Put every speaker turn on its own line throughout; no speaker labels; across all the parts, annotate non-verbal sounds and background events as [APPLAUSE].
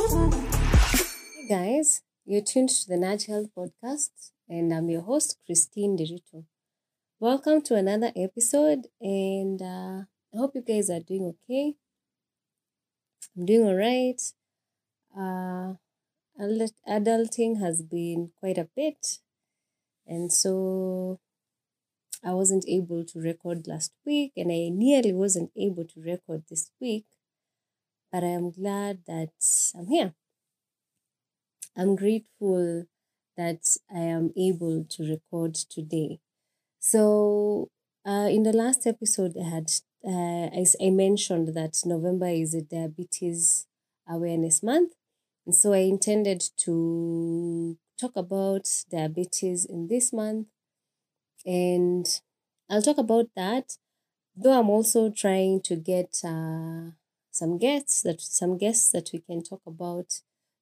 Hey guys, you're tuned to the Nudge Health Podcast, and I'm your host, Christine Dirito. Welcome to another episode, and uh, I hope you guys are doing okay. I'm doing all right. Uh, adulting has been quite a bit, and so I wasn't able to record last week, and I nearly wasn't able to record this week, but I am glad that I'm here. I'm grateful that I am able to record today. So, uh, in the last episode, I had uh, I mentioned that November is a diabetes awareness month, and so I intended to talk about diabetes in this month, and I'll talk about that. Though I'm also trying to get uh, some guests that some guests that we can talk about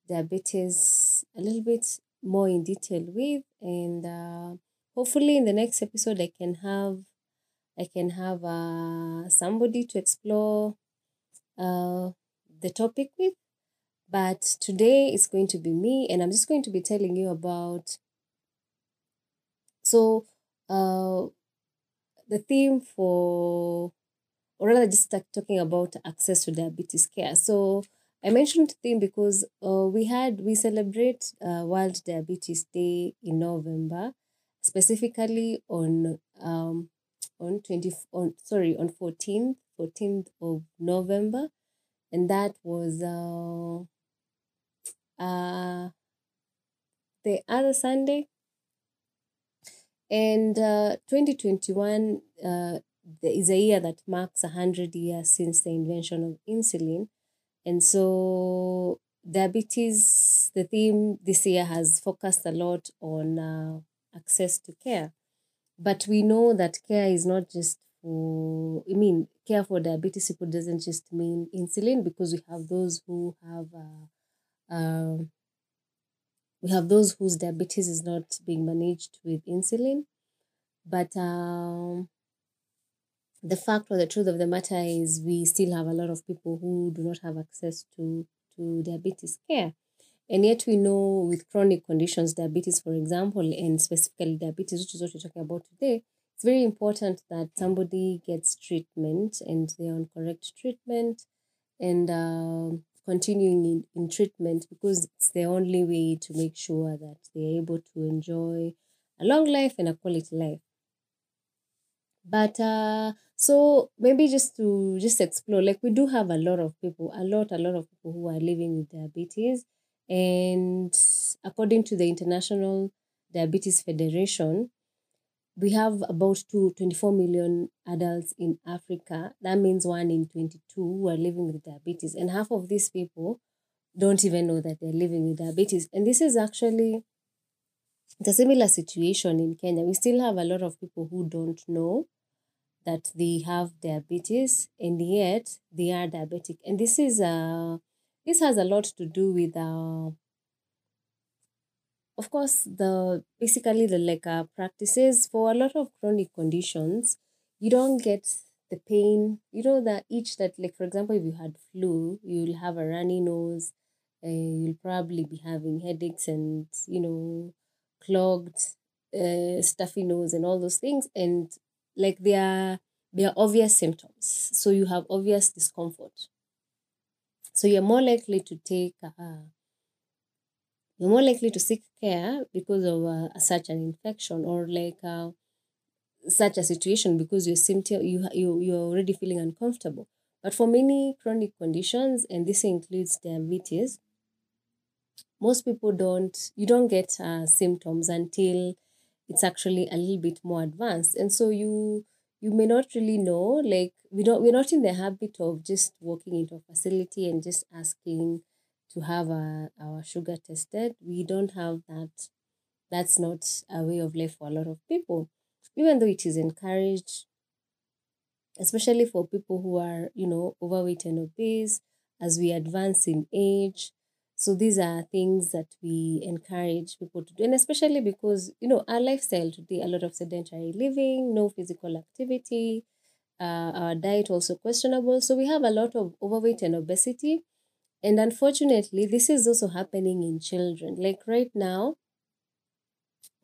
diabetes a little bit more in detail with, and uh, hopefully in the next episode I can have I can have uh, somebody to explore uh, the topic with. But today it's going to be me, and I'm just going to be telling you about. So, uh, the theme for, or rather, just talking about access to diabetes care. So, I mentioned theme because uh, we had we celebrate uh, World Diabetes Day in November, specifically on um on twenty on sorry on fourteenth fourteenth of November, and that was uh uh the other Sunday, and uh, twenty twenty one uh there is a year that marks a hundred years since the invention of insulin, and so diabetes the theme this year has focused a lot on uh, access to care. But we know that care is not just for i mean care for diabetes people doesn't just mean insulin because we have those who have uh, um, we have those whose diabetes is not being managed with insulin. But um, the fact or the truth of the matter is we still have a lot of people who do not have access to to diabetes care. And yet we know with chronic conditions diabetes for example and specifically diabetes which is what we're talking about today it's very important that somebody gets treatment and they're on correct treatment and um continuing in, in treatment because it's the only way to make sure that they're able to enjoy a long life and a quality life but uh so maybe just to just explore like we do have a lot of people a lot a lot of people who are living with diabetes. And according to the international diabetes federation we have about two, 24 million adults in africa. That means one in 22 who are living with diabetes. And half of these people don't even know that they're living with diabetes. And this is actually it's a similar situation in kenya. We still have a lot of people who don't know that they have diabetes. And yet they are diabetic. And this is uh this has a lot to do with uh of course the basically the like uh, practices. For a lot of chronic conditions you don't get the pain. You know that each that like for example if you had flu you'll have a runny nose and you'll probably be having headaches and you know clogged uh, stuffy nose and all those things. And like they are they are obvious symptoms. So you have obvious discomfort. So you're more likely to take uh, you're more likely to seek care because of uh, such an infection or like uh, such a situation because your symptom you you you're already feeling uncomfortable. But for many chronic conditions and this includes diabetes most people don't you don't get uh, symptoms until it's actually a little bit more advanced. And so you you may not really know like we don't we're not in the habit of just walking into a facility and just asking to have our, our sugar tested. We don't have that. That's not a way of life for a lot of people. Even though it is encouraged especially for people who are you know overweight and obese as we advance in age so these are things that we encourage people to do and especially because you know our lifestyle today a lot of sedentary living no physical activity uh, our diet also questionable so we have a lot of overweight and obesity And unfortunately, this is also happening in children. Like right now,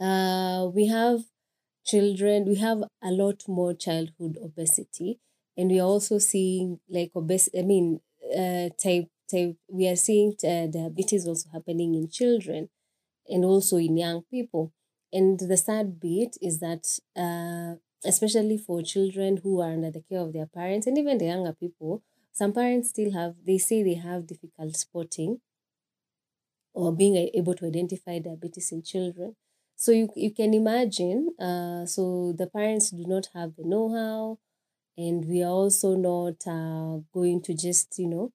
uh, we have children, we have a lot more childhood obesity, and we are also seeing like obesity. I mean, uh, type type. We are seeing uh, diabetes also happening in children, and also in young people. And the sad bit is that, uh, especially for children who are under the care of their parents, and even the younger people, some parents still have. They say they have difficult spotting or being able to identify diabetes in children. So you, you can imagine, uh, so the parents do not have the know how, and we are also not uh, going to just, you know,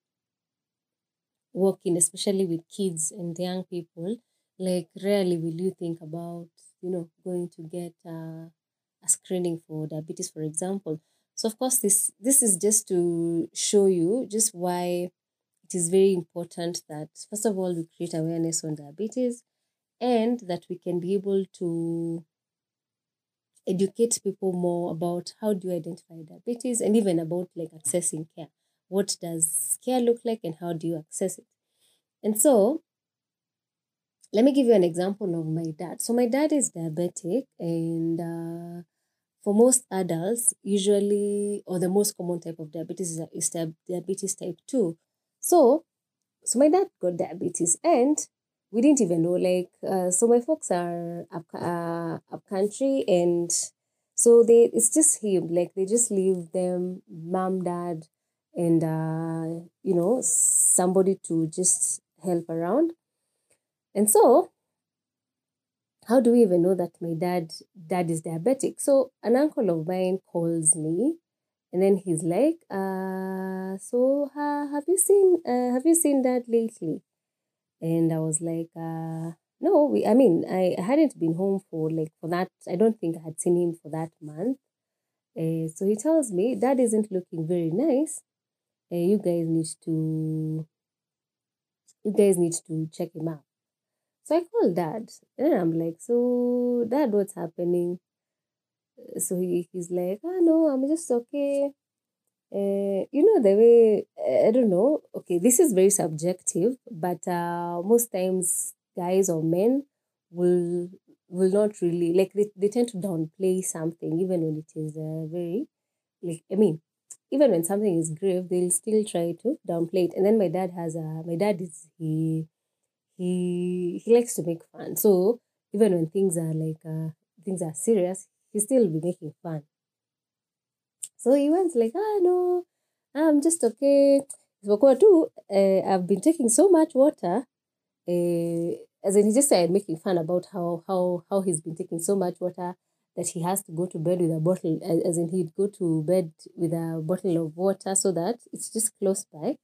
work in, especially with kids and young people. Like, rarely will you think about, you know, going to get uh, a screening for diabetes, for example. So, of course, this this is just to show you just why it is very important that first of all we create awareness on diabetes and that we can be able to educate people more about how do you identify diabetes and even about like accessing care what does care look like and how do you access it? And so let me give you an example of my dad. So my dad is diabetic and uh, for most adults usually or the most common type of diabetes is, is diabetes type 2 so so my dad got diabetes and we didn't even know like uh, so my folks are up uh, up country and so they it's just him. Like they just leave them mom dad and uh, you know somebody to just help around and so how do we even know that my dad dad is diabetic so an uncle of mine calls me and then he's like uh so uh, have you seen uh, have you seen dad lately and I was like, uh, no, we, I mean, I hadn't been home for like, for that, I don't think I had seen him for that month. Uh, so he tells me, Dad isn't looking very nice. Uh, you guys need to, you guys need to check him out. So I called Dad, and I'm like, so Dad, what's happening? So he, he's like, oh no, I'm just okay. Uh, you know the way I don't know. Okay, this is very subjective, but uh, most times guys or men will will not really like they, they tend to downplay something even when it is uh, very like I mean even when something is grave they'll still try to downplay it and then my dad has a my dad is he he he likes to make fun so even when things are like uh, things are serious he still be making fun so he went like, ah, no, I'm just okay. Isipokuwa tu, uh, I've been taking so much water. Uh, as in, he just started making fun about how, how, how he's been taking so much water that he has to go to bed with a bottle, as, as in, he'd go to bed with a bottle of water so that it's just close by,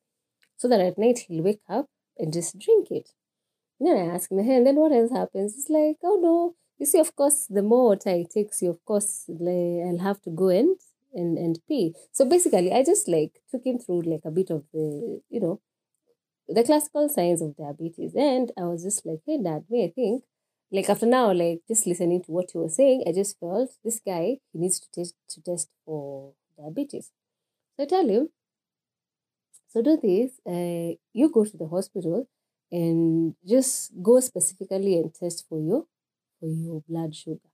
so that at night he'll wake up and just drink it. And then I ask him, hey, and then what else happens? It's like, oh no, you see, of course, the more water it takes you, of course, I'll have to go and and and pee. So basically, I just like took him through like a bit of the you know the classical signs of diabetes, and I was just like, hey, dad, me, I think like after now, like just listening to what you were saying, I just felt this guy he needs to test to test for diabetes. So I tell him, so do this. Uh, you go to the hospital and just go specifically and test for you for your blood sugar.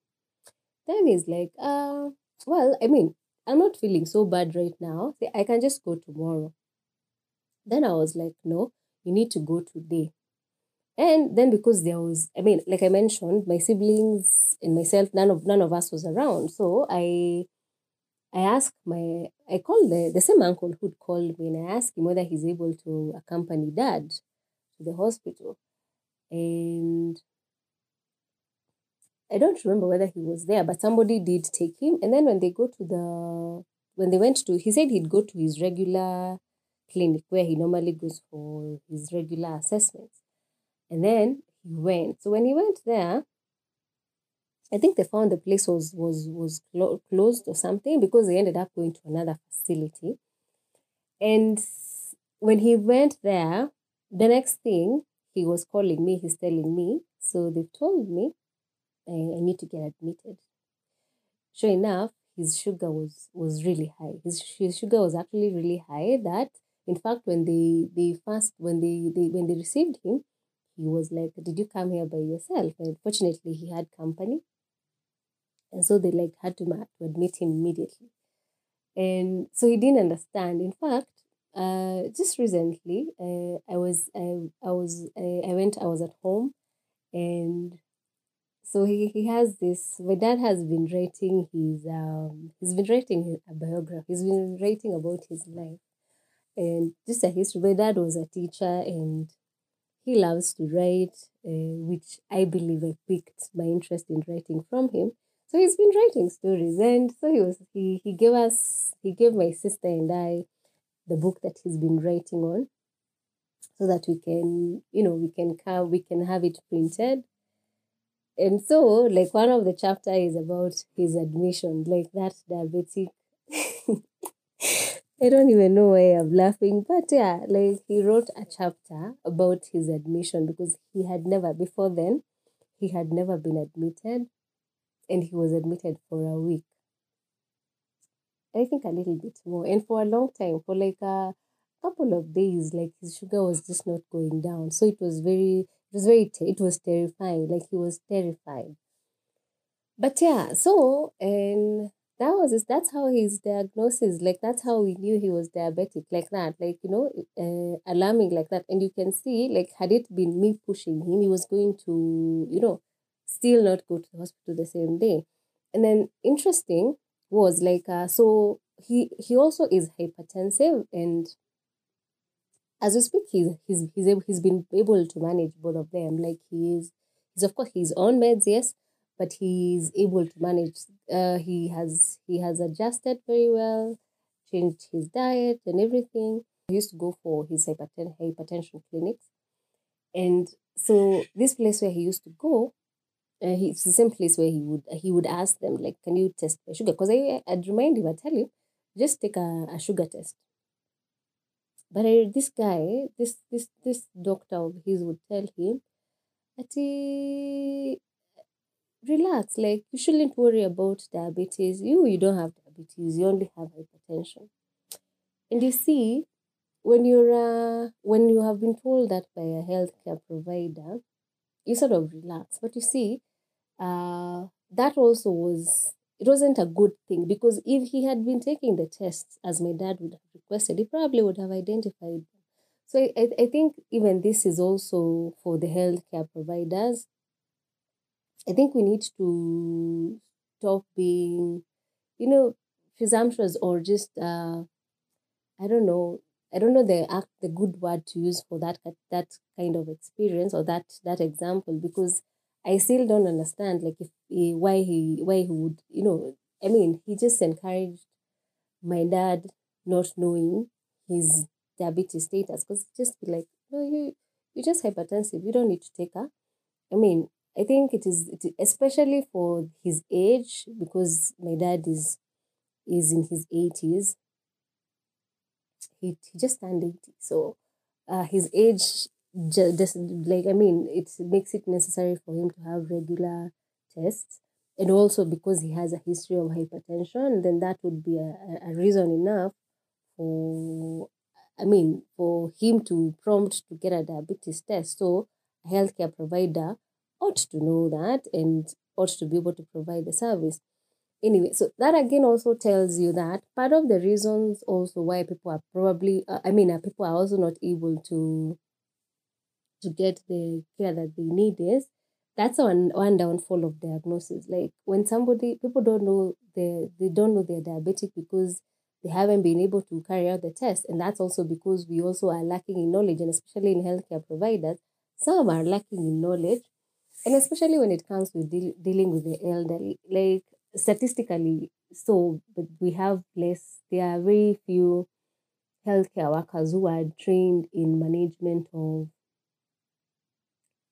Then he's like, uh, well, I mean, I'm not feeling so bad right now. I can just go tomorrow. Then I was like, no, you need to go today. And then because there was, I mean, like I mentioned, my siblings and myself, none of none of us was around. So I I asked my I called the, the same uncle who'd called me and I asked him whether he's able to accompany dad to the hospital. And I don't remember whether he was there, but somebody did take him. And then when they go to the, when they went to, he said he'd go to his regular clinic where he normally goes for his regular assessments. And then he went. So when he went there, I think they found the place was was was clo- closed or something because they ended up going to another facility. And when he went there, the next thing he was calling me, he's telling me. So they told me I, need to get admitted. Sure enough, his sugar was was really high. His, his sugar was actually really high that In fact, when they they first when they, they when they received him, he was like, "Did you come here by yourself?" And fortunately, he had company, and so they like had to, to admit him immediately. And so he didn't understand. In fact, uh, just recently, uh, I was I, I was I, I went I was at home, and so he, he has this my dad has been writing his um he's been writing a biography he's been writing about his life and just a history my dad was a teacher and he loves to write uh, which i believe i picked my interest in writing from him. So he's been writing stories and so he was he, he gave us he gave my sister and i the book that he's been writing on so that we can you know we can come we can have it printed. And so like one of the chapter is about his admission like that diabetic [LAUGHS] i don't even know why i'm laughing but yeah like he wrote a chapter about his admission because he had never before then he had never been admitted and he was admitted for a week. I think a little bit more and for a long time for like a couple of days like his sugar was just not going down. So it was very it was very it was terrifying like he was terrified. But yeah so and that was his, that's how his diagnosis like that's how we knew he was diabetic like that like you know uh, alarming like that and you can see like had it been me pushing him he was going to you know still not go to the hospital the same day and then interesting was like uh, so he he also is hypertensive and as we speak, he's he's he's able, he's been able to manage both of them. Like he is, he's of course he's on meds, yes, but he's able to manage. Uh, he has he has adjusted very well, changed his diet and everything. He used to go for his hyperten- hypertension clinics, and so this place where he used to go, uh, he, it's the same place where he would he would ask them like, "Can you test my sugar?" Because I I'd remind him, I tell him, just take a, a sugar test but I, this guy, this this this doctor of his would tell him, "Ati, relax. Like you shouldn't worry about diabetes. You you don't have diabetes. You only have hypertension." And you see, when you're uh, when you have been told that by a healthcare provider, you sort of relax. But you see, uh, that also was it wasn't a good thing because if he had been taking the tests as my dad would have requested, he probably would have identified them. So I, I think even this is also for the healthcare providers. I think we need to stop being, you know, presumptuous or just uh, I don't know. I don't know the act the good word to use for that that kind of experience or that that example because I still don't understand like if he, why he why he would you know I mean he just encouraged my dad not knowing his diabetes status because just be like no you you're just hypertensive you don't need to take a I mean I think it is it, especially for his age because my dad is is in his 80s he, he just turned 80 so uh, his age just, like I mean, it makes it necessary for him to have regular tests, and also because he has a history of hypertension, then that would be a, a reason enough for I mean for him to prompt to get a diabetes test. So a healthcare provider ought to know that and ought to be able to provide the service. Anyway, so that again also tells you that part of the reasons also why people are probably, uh, I mean, uh, people are also not able to to get the care that they need is that's one one downfall of diagnosis. Like when somebody people don't know they they don't know they're diabetic because they haven't been able to carry out the test, and that's also because we also are lacking in knowledge, and especially in healthcare providers, some are lacking in knowledge, and especially when it comes with deal, dealing with the elderly, like statistically, so but we have less. There are very few healthcare workers who are trained in management of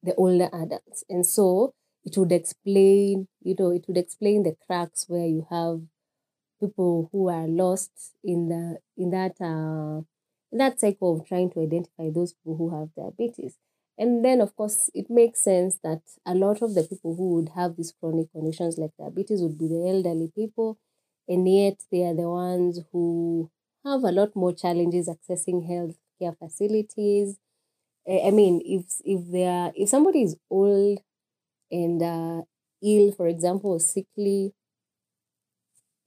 the older adults. And so it would explain, you know, it would explain the cracks where you have people who are lost in the in that uh in that cycle of trying to identify those people who have diabetes. And then of course it makes sense that a lot of the people who would have these chronic conditions like diabetes would be the elderly people and yet they are the ones who have a lot more challenges accessing healthcare facilities. I mean, if if they are if somebody is old and uh, ill, for example, or sickly,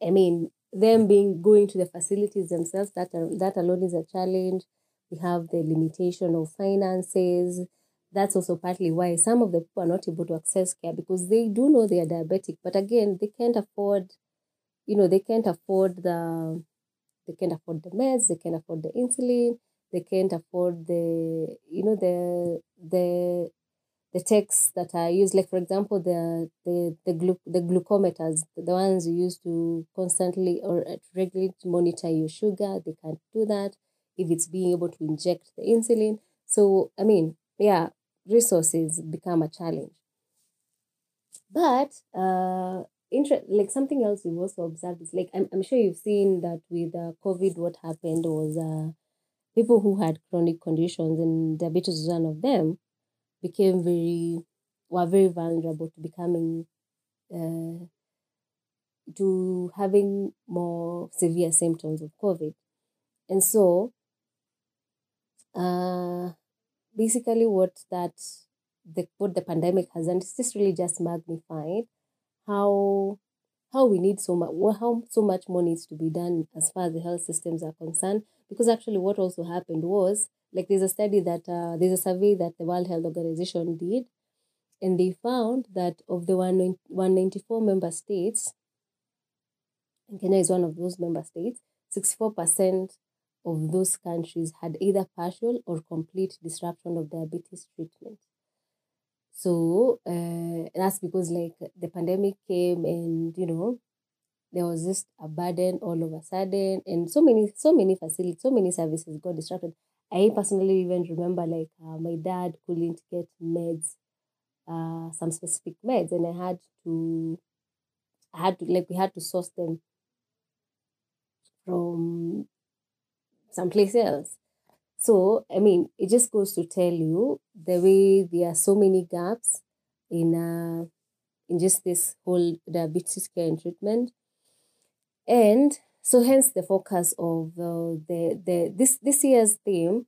I mean, them being going to the facilities themselves that that alone is a challenge. We have the limitation of finances. That's also partly why some of the people are not able to access care because they do know they are diabetic, but again, they can't afford, you know, they can't afford the they can't afford the meds, they can't afford the insulin, they can't afford the you know the the the techs that are used like for example the the the, glu- the glucometers the ones you use to constantly or regularly monitor your sugar they can't do that. If it's being able to inject the insulin. So i mean yeah resources become a challenge but uh inter- like something else we've also observed is like i'm, I'm sure you've seen that with uh, covid what happened was uh people who had chronic conditions and diabetes was one of them became very were very vulnerable to becoming uh, to having more severe symptoms of COVID. And so uh, basically what that the what the pandemic has done is just really just magnified how how we need so much how so much more needs to be done as far as the health systems are concerned. Because actually what also happened was like there's a study that uh, there's a survey that the world health organization did and they found that of the 194 member states and kenya is one of those member states 64% of those countries had either partial or complete disruption of diabetes treatment. So uh, that's because like the pandemic came and you know there was just a burden all of a sudden and so many so many facilities so many services got disrupted. I personally even remember like uh, my dad couldn't get meds uh, some specific meds and i had to i had to like we had to source them from someplace else. So i mean it just goes to tell you the way there are so many gaps in uh, in just this whole diabetes care and treatment. And so hence the focus of uh, the the this this year's theme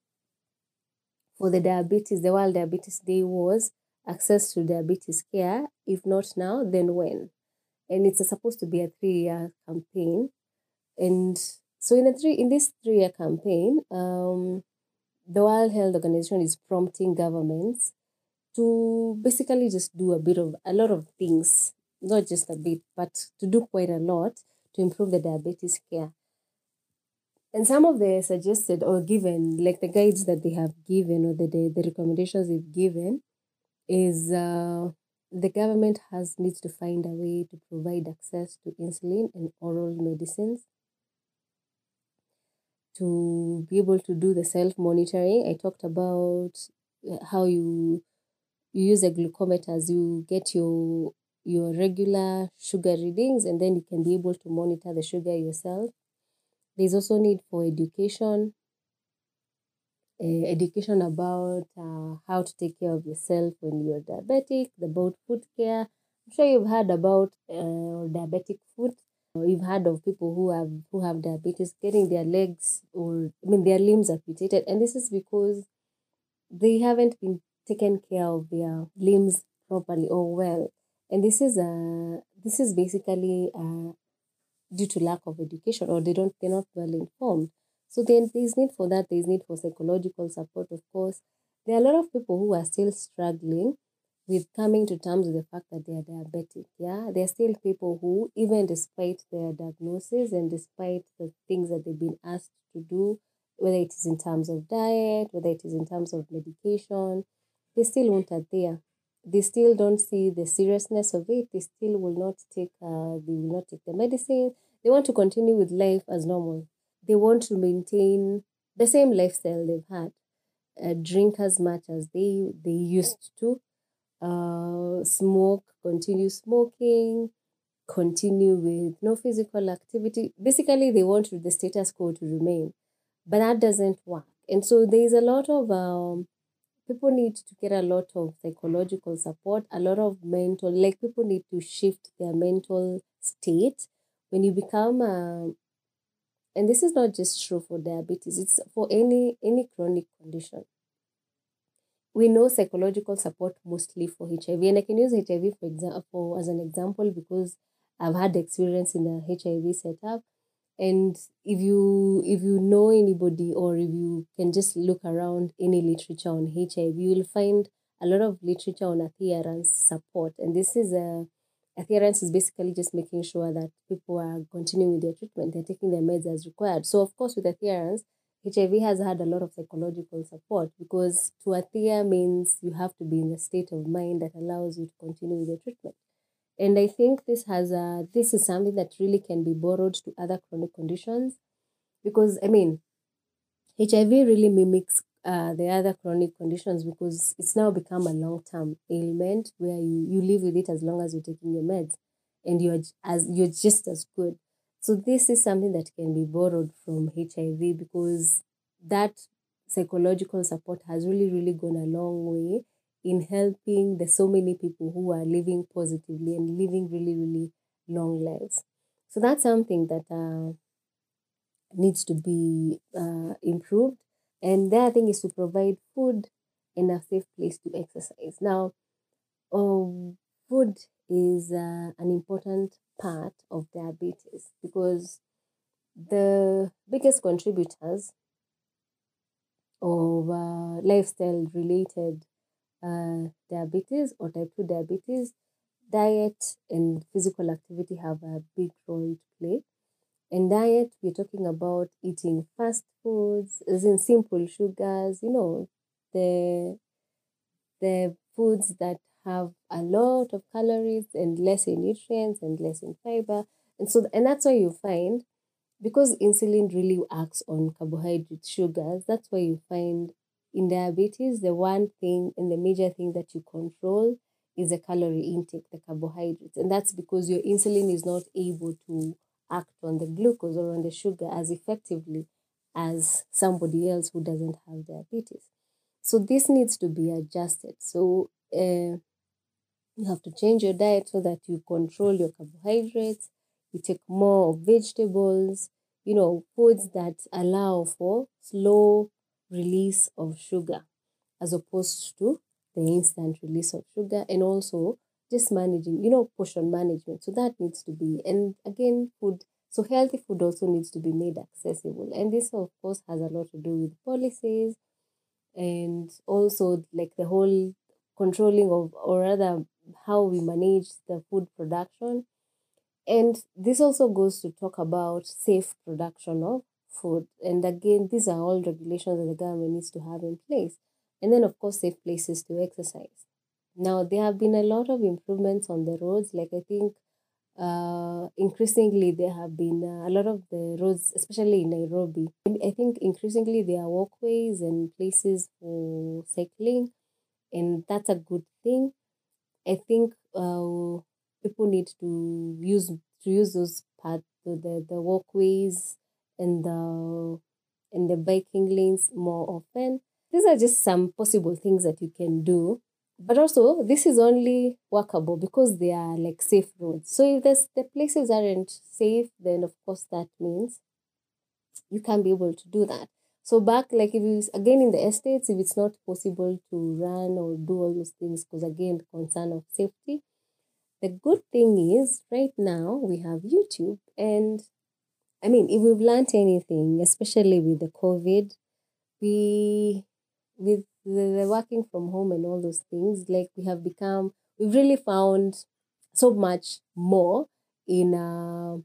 for the diabetes the world diabetes day was access to diabetes care. If not now then when? And it's supposed to be a three year campaign. And so in the three in this three year campaign um the world health organization is prompting governments to basically just do a bit of a lot of things not just a bit but to do quite a lot to improve the diabetes care. And some of the suggested or given like the guides that they have given or the the, the recommendations they've given is uh, the government has needs to find a way to provide access to insulin and oral medicines to be able to do the self monitoring. I talked about how you you use a glucometer as you get your your regular sugar readings and then you can be able to monitor the sugar yourself. There's also need for education, uh, education about uh, how to take care of yourself when you're diabetic, about foot care. I'm sure you've heard about uh, diabetic foot. You've heard of people who have who have diabetes getting their legs or I mean their limbs amputated, and this is because they haven't been taken care of their limbs properly or well. And this is uh, this is basically uh, due to lack of education or they don't they're not well informed. So then there's need for that. There's need for psychological support, of course. There are a lot of people who are still struggling with coming to terms with the fact that they are diabetic. Yeah, there are still people who, even despite their diagnosis and despite the things that they've been asked to do, whether it is in terms of diet, whether it is in terms of medication, they still won't adhere. They still don't see the seriousness of it. They still will not take. Uh, they will not take the medicine. They want to continue with life as normal. They want to maintain the same lifestyle they've had. Uh, drink as much as they they used to uh, smoke, continue smoking, continue with no physical activity. Basically, they want the status quo to remain, but that doesn't work. And so there's a lot of um, people need to get a lot of psychological support, a lot of mental, like people need to shift their mental state. When you become a, and this is not just true for diabetes, it's for any any chronic condition. We know psychological support mostly for HIV, and I can use HIV for example as an example because I've had experience in the HIV setup. And if you if you know anybody or if you can just look around any literature on HIV, you will find a lot of literature on adherence support. And this is a adherence is basically just making sure that people are continuing with their treatment, they're taking their meds as required. So, of course, with adherence, HIV has had a lot of psychological support because to adhere means you have to be in a state of mind that allows you to continue with your treatment. And I think this has a this is something that really can be borrowed to other chronic conditions because I mean HIV really mimics uh, the other chronic conditions because it's now become a long term ailment where you, you live with it as long as you're taking your meds and you're as you're just as good. So this is something that can be borrowed from HIV because that psychological support has really, really gone a long way in helping the so many people who are living positively and living really, really long lives. So that's something that uh, needs to be uh, improved and the other thing is to provide food and a safe place to exercise. Now, um, food is uh, an important part of diabetes because the biggest contributors of uh, lifestyle related uh, diabetes or type 2 diabetes, diet and physical activity have a big role to play. And diet, we're talking about eating fast foods, as in simple sugars, you know, the the foods that have a lot of calories and less in nutrients and less in fiber. And so and that's why you find because insulin really acts on carbohydrate sugars, that's why you find in diabetes the one thing and the major thing that you control is the calorie intake, the carbohydrates. And that's because your insulin is not able to act on the glucose or on the sugar as effectively as somebody else who doesn't have diabetes. So this needs to be adjusted. So uh, you have to change your diet so that you control your carbohydrates, you take more vegetables, you know, foods that allow for slow release of sugar as opposed to the instant release of sugar and also just managing, you know, portion management. So that needs to be, and again, food. So healthy food also needs to be made accessible. And this, of course, has a lot to do with policies and also like the whole controlling of, or rather, how we manage the food production. And this also goes to talk about safe production of food. And again, these are all regulations that the government needs to have in place. And then, of course, safe places to exercise. Now, there have been a lot of improvements on the roads. Like, I think uh, increasingly there have been uh, a lot of the roads, especially in Nairobi. I think increasingly there are walkways and places for cycling, and that's a good thing. I think uh, people need to use to use those paths, the, the walkways and the and the biking lanes more often. These are just some possible things that you can do but also, this is only workable because they are like safe roads. So if there's, the places aren't safe, then of course that means you can't be able to do that. So back, like if you again in the estates, if it's not possible to run or do all those things, because again, concern of safety. The good thing is right now we have YouTube, and I mean, if we've learned anything, especially with the COVID, we with the, the working from home and all those things, like we have become, we've really found so much more in uh,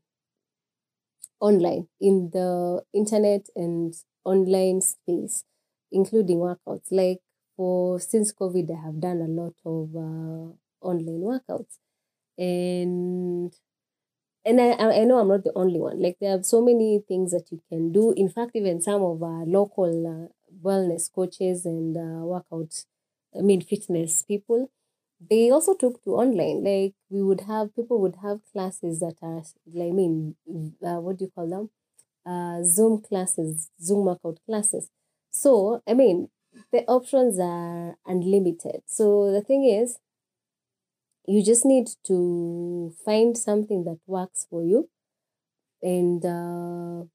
online, in the internet and online space, including workouts. Like for since COVID, I have done a lot of uh, online workouts, and and I I know I'm not the only one. Like there are so many things that you can do. In fact, even some of our local uh, wellness coaches and uh, workout, I mean, fitness people, they also took to online. Like we would have, people would have classes that are, I mean, uh, what do you call them? Uh, Zoom classes, Zoom workout classes. So, I mean, the options are unlimited. So the thing is, you just need to find something that works for you and uh,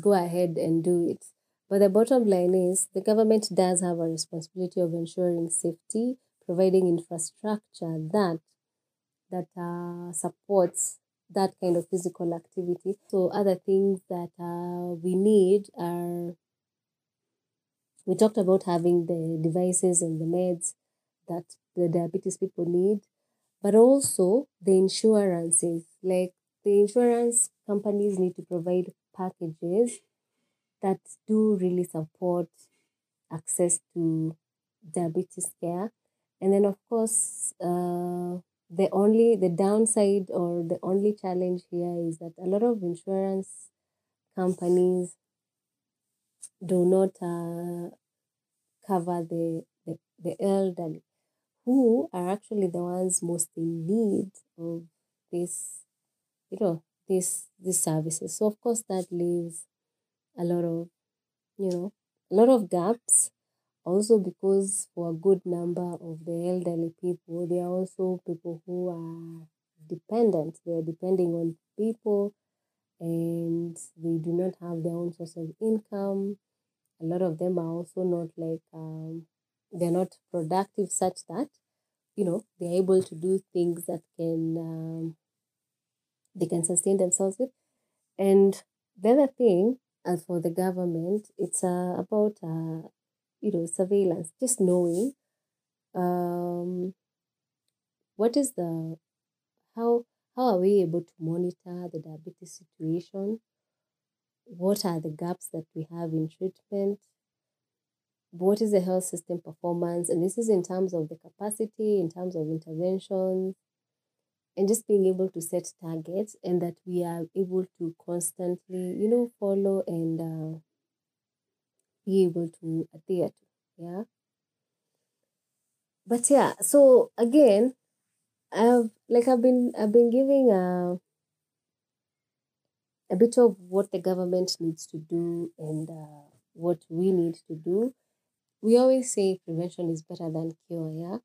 go ahead and do it. But the bottom line is the government does have a responsibility of ensuring safety, providing infrastructure that that uh, supports that kind of physical activity. So other things that uh, we need are we talked about having the devices and the meds that the diabetes people need, but also the insurances. Like the insurance companies need to provide packages that do really support access to diabetes care. And then, of course, uh, the only the downside or the only challenge here is that a lot of insurance companies do not uh, cover the, the, the elderly who are actually the ones most in need of this you know this these services. So of course that leaves a lot of you know a lot of gaps also because for a good number of the elderly people they are also people who are dependent. They are depending on people and they do not have their own source of income. A lot of them are also not like um, they're not productive such that you know they're able to do things that can um, they can sustain themselves with. And the other thing as for the government it's uh, about uh, you know surveillance just knowing um, what is the how how are we able to monitor the diabetes situation? What are the gaps that we have in treatment? What is the health system performance? And this is in terms of the capacity in terms of interventions and just being able to set targets and that we are able to constantly you know follow and uh, be able to adhere to yeah? But yeah so again i've like i've been i've been giving a a bit of what the government needs to do and uh, what we need to do. We always say prevention is better than cure yeah?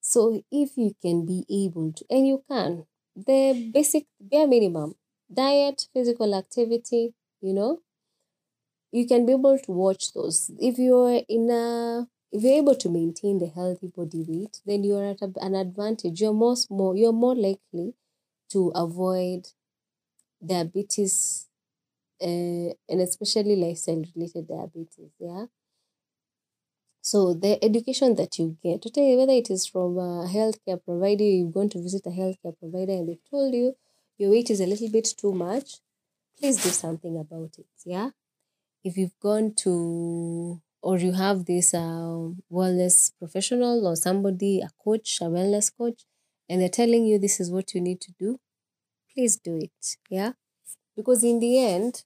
So if you can be able to and you can the basic bare minimum diet physical activity you know you can be able to watch those. If you're in a if you're able to maintain the healthy body weight then you're at a, an advantage. You're more more you're more likely to avoid diabetes uh, and especially lifestyle related diabetes yeah? So the education that you get whether it is from a healthcare provider you've gone to visit a healthcare provider and they've told you your weight is a little bit too much please do something about it yeah if you've gone to or you have this uh, wellness professional or somebody a coach a wellness coach and they're telling you this is what you need to do please do it yeah? Because in the end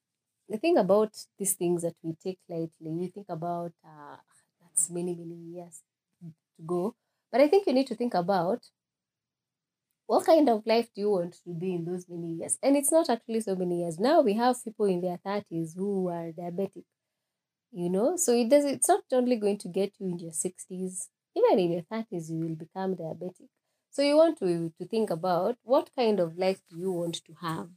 the thing about these things that we take lightly we think about uh, that's many many years to go but i think you need to think about what kind of life do you want to be in those many years? And it's not actually so many years. Now we have people in their 30s who are diabetic you know? So it does it's not only going to get you in your 60s even in your 30s you will become diabetic. So you want to to think about what kind of life do you want to have?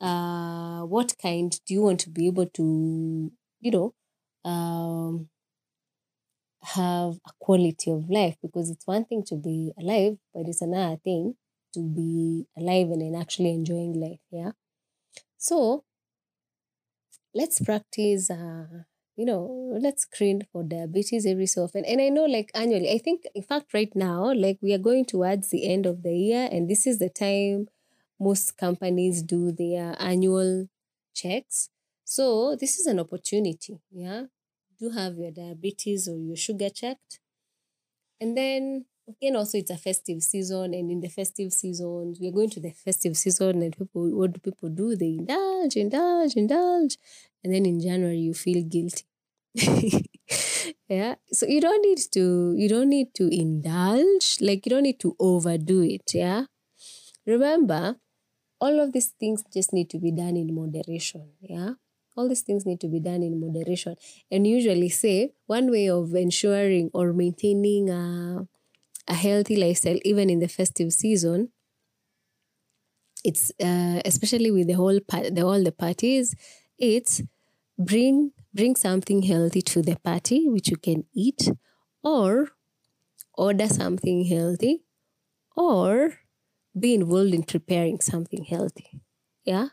Uh what kind do you want to be able to you know um have a quality of life? Because it's one thing to be alive but it's another thing to be alive and then actually enjoying life yeah? So let's practice uh you know let's screen for diabetes every so often. And i know like annually i think in fact right now like we are going towards the end of the year and this is the time most companies do their annual checks. So this is an opportunity yeah? Do have your diabetes or your sugar checked and then again also it's a festive season and in the festive season we're going to the festive season and people what do people do? They indulge indulge indulge and then in january you feel guilty. [LAUGHS] Yeah? So you don't need to you don't need to indulge like you don't need to overdo it yeah? Remember all of these things just need to be done in moderation yeah? All these things need to be done in moderation. And usually say one way of ensuring or maintaining a, a healthy lifestyle even in the festive season it's uh, especially with the whole part the all the parties it's bring bring something healthy to the party which you can eat or order something healthy or be involved in preparing something healthy. Yeah?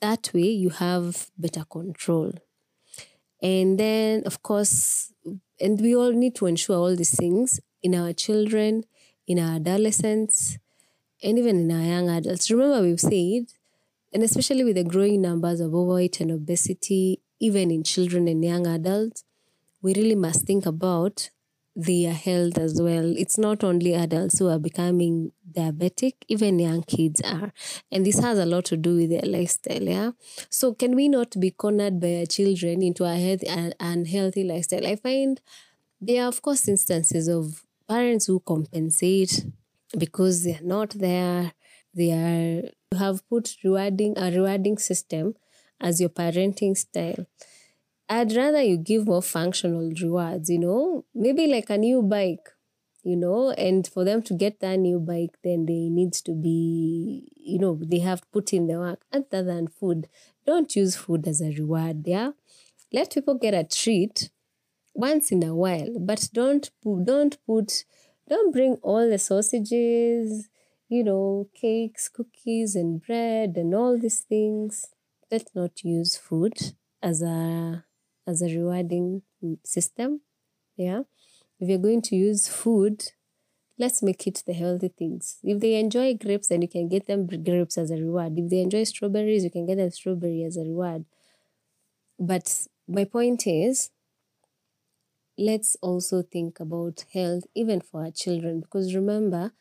That way you have better control. And then of course and we all need to ensure all these things in our children in our adolescents and even in our young adults remember we've said and especially with the growing numbers of overweight and obesity, even in children and young adults, we really must think about their health as well. It's not only adults who are becoming diabetic, even young kids are. And this has a lot to do with their lifestyle, yeah? So can we not be cornered by our children into a healthy unhealthy lifestyle? I find there are of course instances of parents who compensate because they're not there they are you have put rewarding a rewarding system as your parenting style. I'd rather you give more functional rewards, you know, maybe like a new bike, you know, and for them to get that new bike, then they needs to be, you know, they have put in the work other than food. Don't use food as a reward, yeah. Let people get a treat once in a while, but don't don't put don't bring all the sausages, you know, cakes, cookies, and bread, and all these things. Let's not use food as a as a rewarding mm, system. Yeah, if you're going to use food, let's make it the healthy things. If they enjoy grapes, then you can get them grapes as a reward. If they enjoy strawberries, you can get them strawberry as a reward. But my point is, let's also think about health even for our children because remember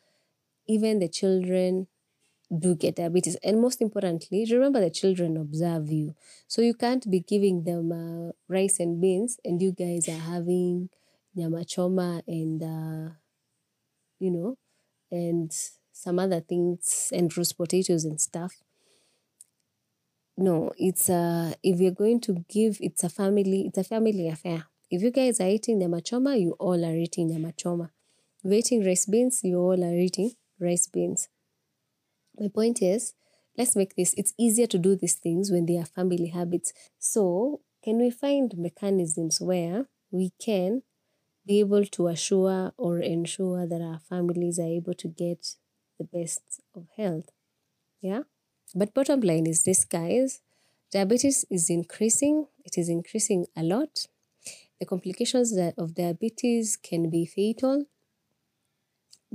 even the children do get diabetes. And most importantly, remember the children observe you. So you can't be giving them uh, rice and beans and you guys are having nyama choma and, uh, you know, and some other things and roast potatoes and stuff. No, it's uh if you're going to give it's a family it's a family affair. If you guys are eating nyama choma, you all are eating nyama choma. If you're eating rice beans, you all are eating rice beans. My point is, let's make this, it's easier to do these things when they are family habits. So, can we find mechanisms where we can be able to assure or ensure that our families are able to get the best of health? Yeah. But bottom line is this, guys diabetes is increasing, it is increasing a lot. The complications of diabetes can be fatal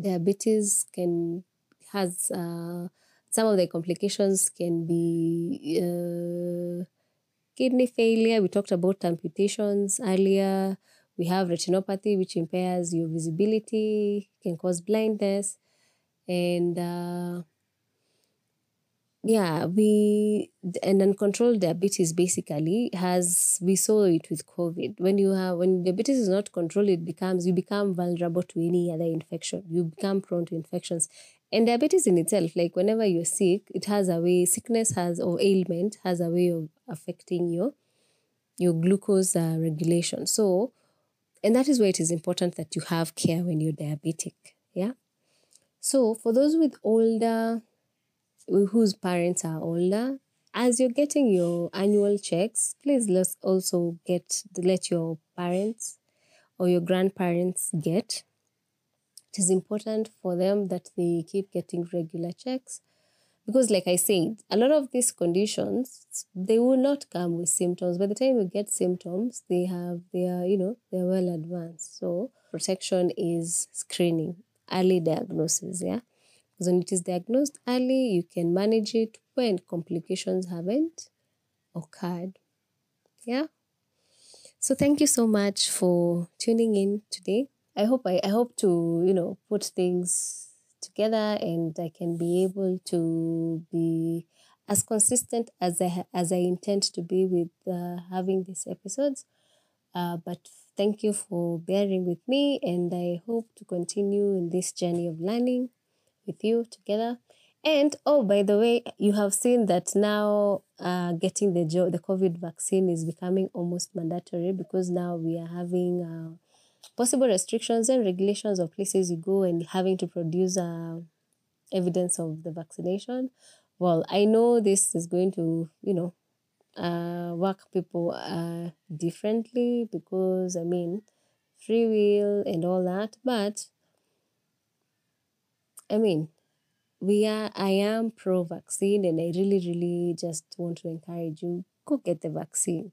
diabetes can has uh, some of the complications can be uh, kidney failure. We talked about amputations earlier. We have retinopathy, which impairs your visibility, can cause blindness, and uh, yeah, we and uncontrolled diabetes basically has we saw it with COVID. When you have when diabetes is not controlled, it becomes you become vulnerable to any other infection. You become prone to infections. And diabetes in itself, like whenever you're sick, it has a way sickness has or ailment has a way of affecting your your glucose uh, regulation. So, and that is why it is important that you have care when you're diabetic. Yeah. So for those with older whose parents are older, as you're getting your annual checks, please let's also get let your parents or your grandparents get. It is important for them that they keep getting regular checks because like I said, a lot of these conditions they will not come with symptoms. By the time you get symptoms, they have they are, you know, they're well advanced. So protection is screening, early diagnosis, yeah. Because when it is diagnosed early, you can manage it when complications haven't occurred. Yeah. So thank you so much for tuning in today. I hope I, I hope to, you know, put things together and I can be able to be as consistent as I as I intend to be with uh, having these episodes. Uh, but thank you for bearing with me, and I hope to continue in this journey of learning with you together. And oh, by the way, you have seen that now uh, getting the jo- the COVID vaccine is becoming almost mandatory because now we are having uh, possible restrictions and regulations of places you go and having to produce uh, evidence of the vaccination. Well, I know this is going to, you know, uh, work people uh, differently because I mean, free will and all that. But I mean, we are. I am pro vaccine, and I really, really just want to encourage you go get the vaccine.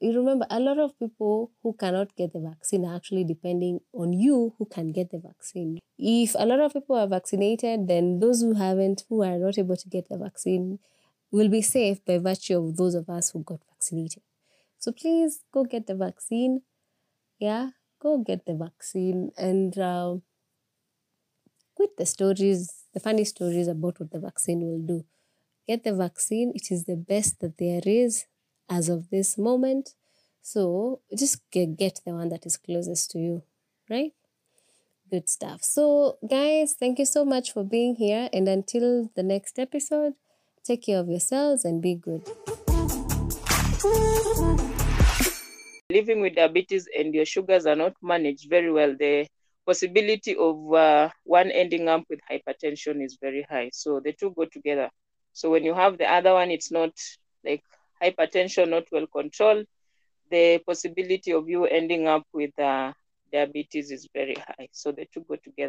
You remember a lot of people who cannot get the vaccine are actually depending on you who can get the vaccine. If a lot of people are vaccinated, then those who haven't, who are not able to get the vaccine, will be safe by virtue of those of us who got vaccinated. So please go get the vaccine. Yeah, go get the vaccine and uh, quit the stories, the funny stories about what the vaccine will do. Get the vaccine, it is the best that there is as of this moment. So just get, the one that is closest to you, right? Good stuff. So, guys, thank you so much for being here. And until the next episode, take care of yourselves and be good.
living with diabetes and your sugars are not managed very well, the possibility of uh, one ending up with hypertension is very high. So the two go together. So when you have the other one, it's not like hypertension not well controlled. The possibility of you ending up with uh, diabetes is very high. So the two go together.